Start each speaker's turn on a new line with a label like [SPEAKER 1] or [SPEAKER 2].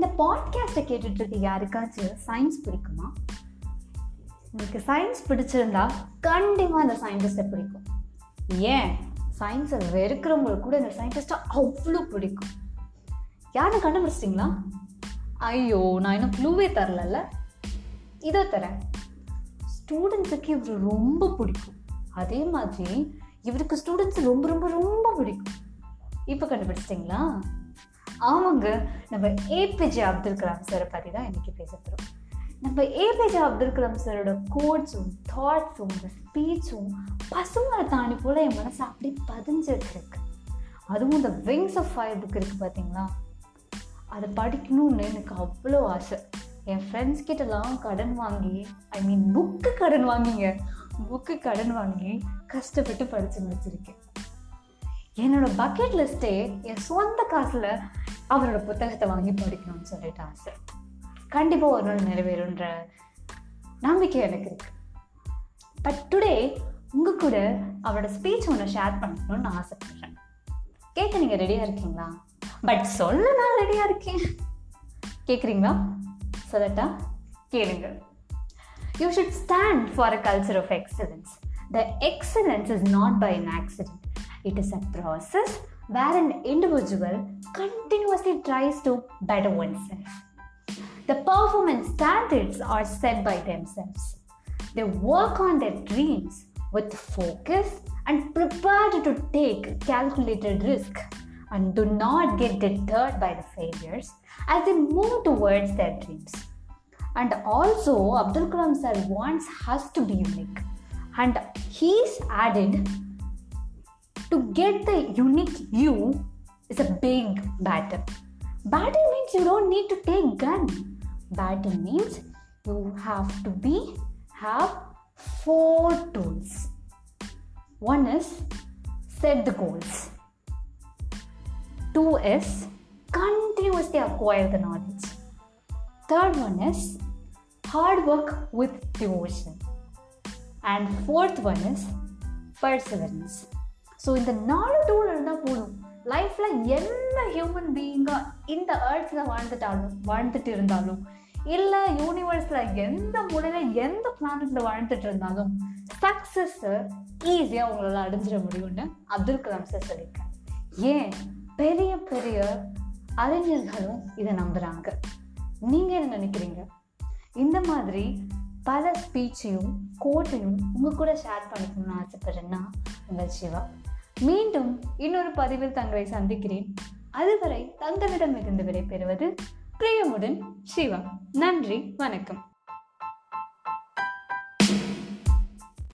[SPEAKER 1] இந்த பாட்காஸ்ட்டை கேட்டுட்டு இருக்க யாருக்காச்சும் சயின்ஸ் பிடிக்குமா? உங்களுக்கு சயின்ஸ் பிடிச்சிருந்தா கண்டிப்பாக அந்த சயின்டிஸ்ட்டை பிடிக்கும். ஏன்? சயின்ஸை வெறுக்கிறவங்களுக்கு கூட இந்த சயின்டிஸ்ட்டை அவ்வளோ பிடிக்கும். யாரை கண்டுபிடிச்சிட்டிங்களா? ஐயோ நான் இன்னும் க்ளூவே தரலல்ல. இதோ தரேன். ஸ்டூடெண்ட்ஸுக்கு இவர் ரொம்ப பிடிக்கும். அதே மாதிரி இவருக்கு ஸ்டூடெண்ட்ஸ் ரொம்ப ரொம்ப ரொம்ப பிடிக்கும். இப்போ கண்டுபிடிச்சிட்டிங்களா? ஆமாங்க. நம்ம ஏபிஜே அப்துல் கலாம் சாரை பற்றி தான் இன்றைக்கி பேச போகிறோம் நம்ம ஏபிஜே அப்துல் கலாம் சாரோட கோட்ஸும் தாட்ஸும் இந்த ஸ்பீச்சும் பசுமலை தாண்டி போல் என் மனசு அப்படி பதிஞ்சிருக்கு அதுவும் இந்த விங்ஸ் ஆஃப் ஃபயர் புக் இருக்குது பார்த்தீங்களா அதை படிக்கணும்னு எனக்கு அவ்வளோ ஆசை. என் ஃப்ரெண்ட்ஸ் கிட்டலாம் கடன் வாங்கி ஐ மீன் புக்கு கடன் வாங்கிங்க. புக்கு கடன் வாங்கி கஷ்டப்பட்டு படித்து முடிச்சிருக்கேன். என்னோட பக்கெட் லிஸ்ட்டே என் சொந்த காசில் அவரோட புத்தகத்தை வாங்கி படிக்கணும்னு சொல்லிட்டு ஆசை. கண்டிப்பாக ஒரு நாள் நிறைவேறுன்ற நம்பிக்கை எனக்கு இருக்கு. பட் டுடே உங்கள் கூட அவரோட ஸ்பீச் ஒன்று ஷேர் பண்ணணும்னு ஆசைப்படுறேன். கேட்க நீங்கள் ரெடியாக இருக்கீங்களா? பட் சொல்ல நான் ரெடியாக இருக்கேன். கேட்குறீங்களா சொல்லட்டா கேளுங்க. You should stand for a culture of excellence The excellence is not by an accident, it is a process where an individual continuously tries to better oneself. The performance standards are set by themselves. They work on their dreams with focus and prepared to take calculated risk and do not get deterred by the failures as they move towards their dreams. And also, Abdul Kalam sir wants has to be unique. And he's added to get the unique you is a big battle. Battle means you don't need to take gun. Battle means you have to be have four tools. One is set the goals. Two is continuously acquire the knowledge. Third one is hard work with devotion. And fourth one is perseverance so இந்த நாலு tool இருந்தால் போதும். லைஃப்பில் எந்த human பீயிங்காக இந்த ஏர்த்தில் வாழ்ந்துட்டாலும் வாழ்ந்துட்டு இருந்தாலும் இல்லை யூனிவர்ஸில் எந்த மூலையில் எந்த பிளானட்டில் வாழ்ந்துட்டு இருந்தாலும் சக்ஸஸ்ஸை ஈஸியாக உங்களால் அடைஞ்சிட முடியும்னு அப்துல் கலாம் சார் சொல்லியிருக்காரு. ஏன்? பெரிய பெரிய அறிஞர்களும் இதை நம்புகிறாங்க நீங்கள் என்ன நினைக்கிறீங்க? இந்த மாதிரி பல ஸ்பீச்சையும் கோட்டையும் உங்கள் கூட ஷேர் பண்ணிக்கணும்னு ஆசைப்படுறேன்னா உங்கள் சிவா. மீண்டும் இன்னொரு பதிவில் தங்களை சந்திக்கிறேன். அதுவரை தங்களிடம் இருந்து விடைபெறுவது பிரியமுடன் சிவா. நன்றி வணக்கம்.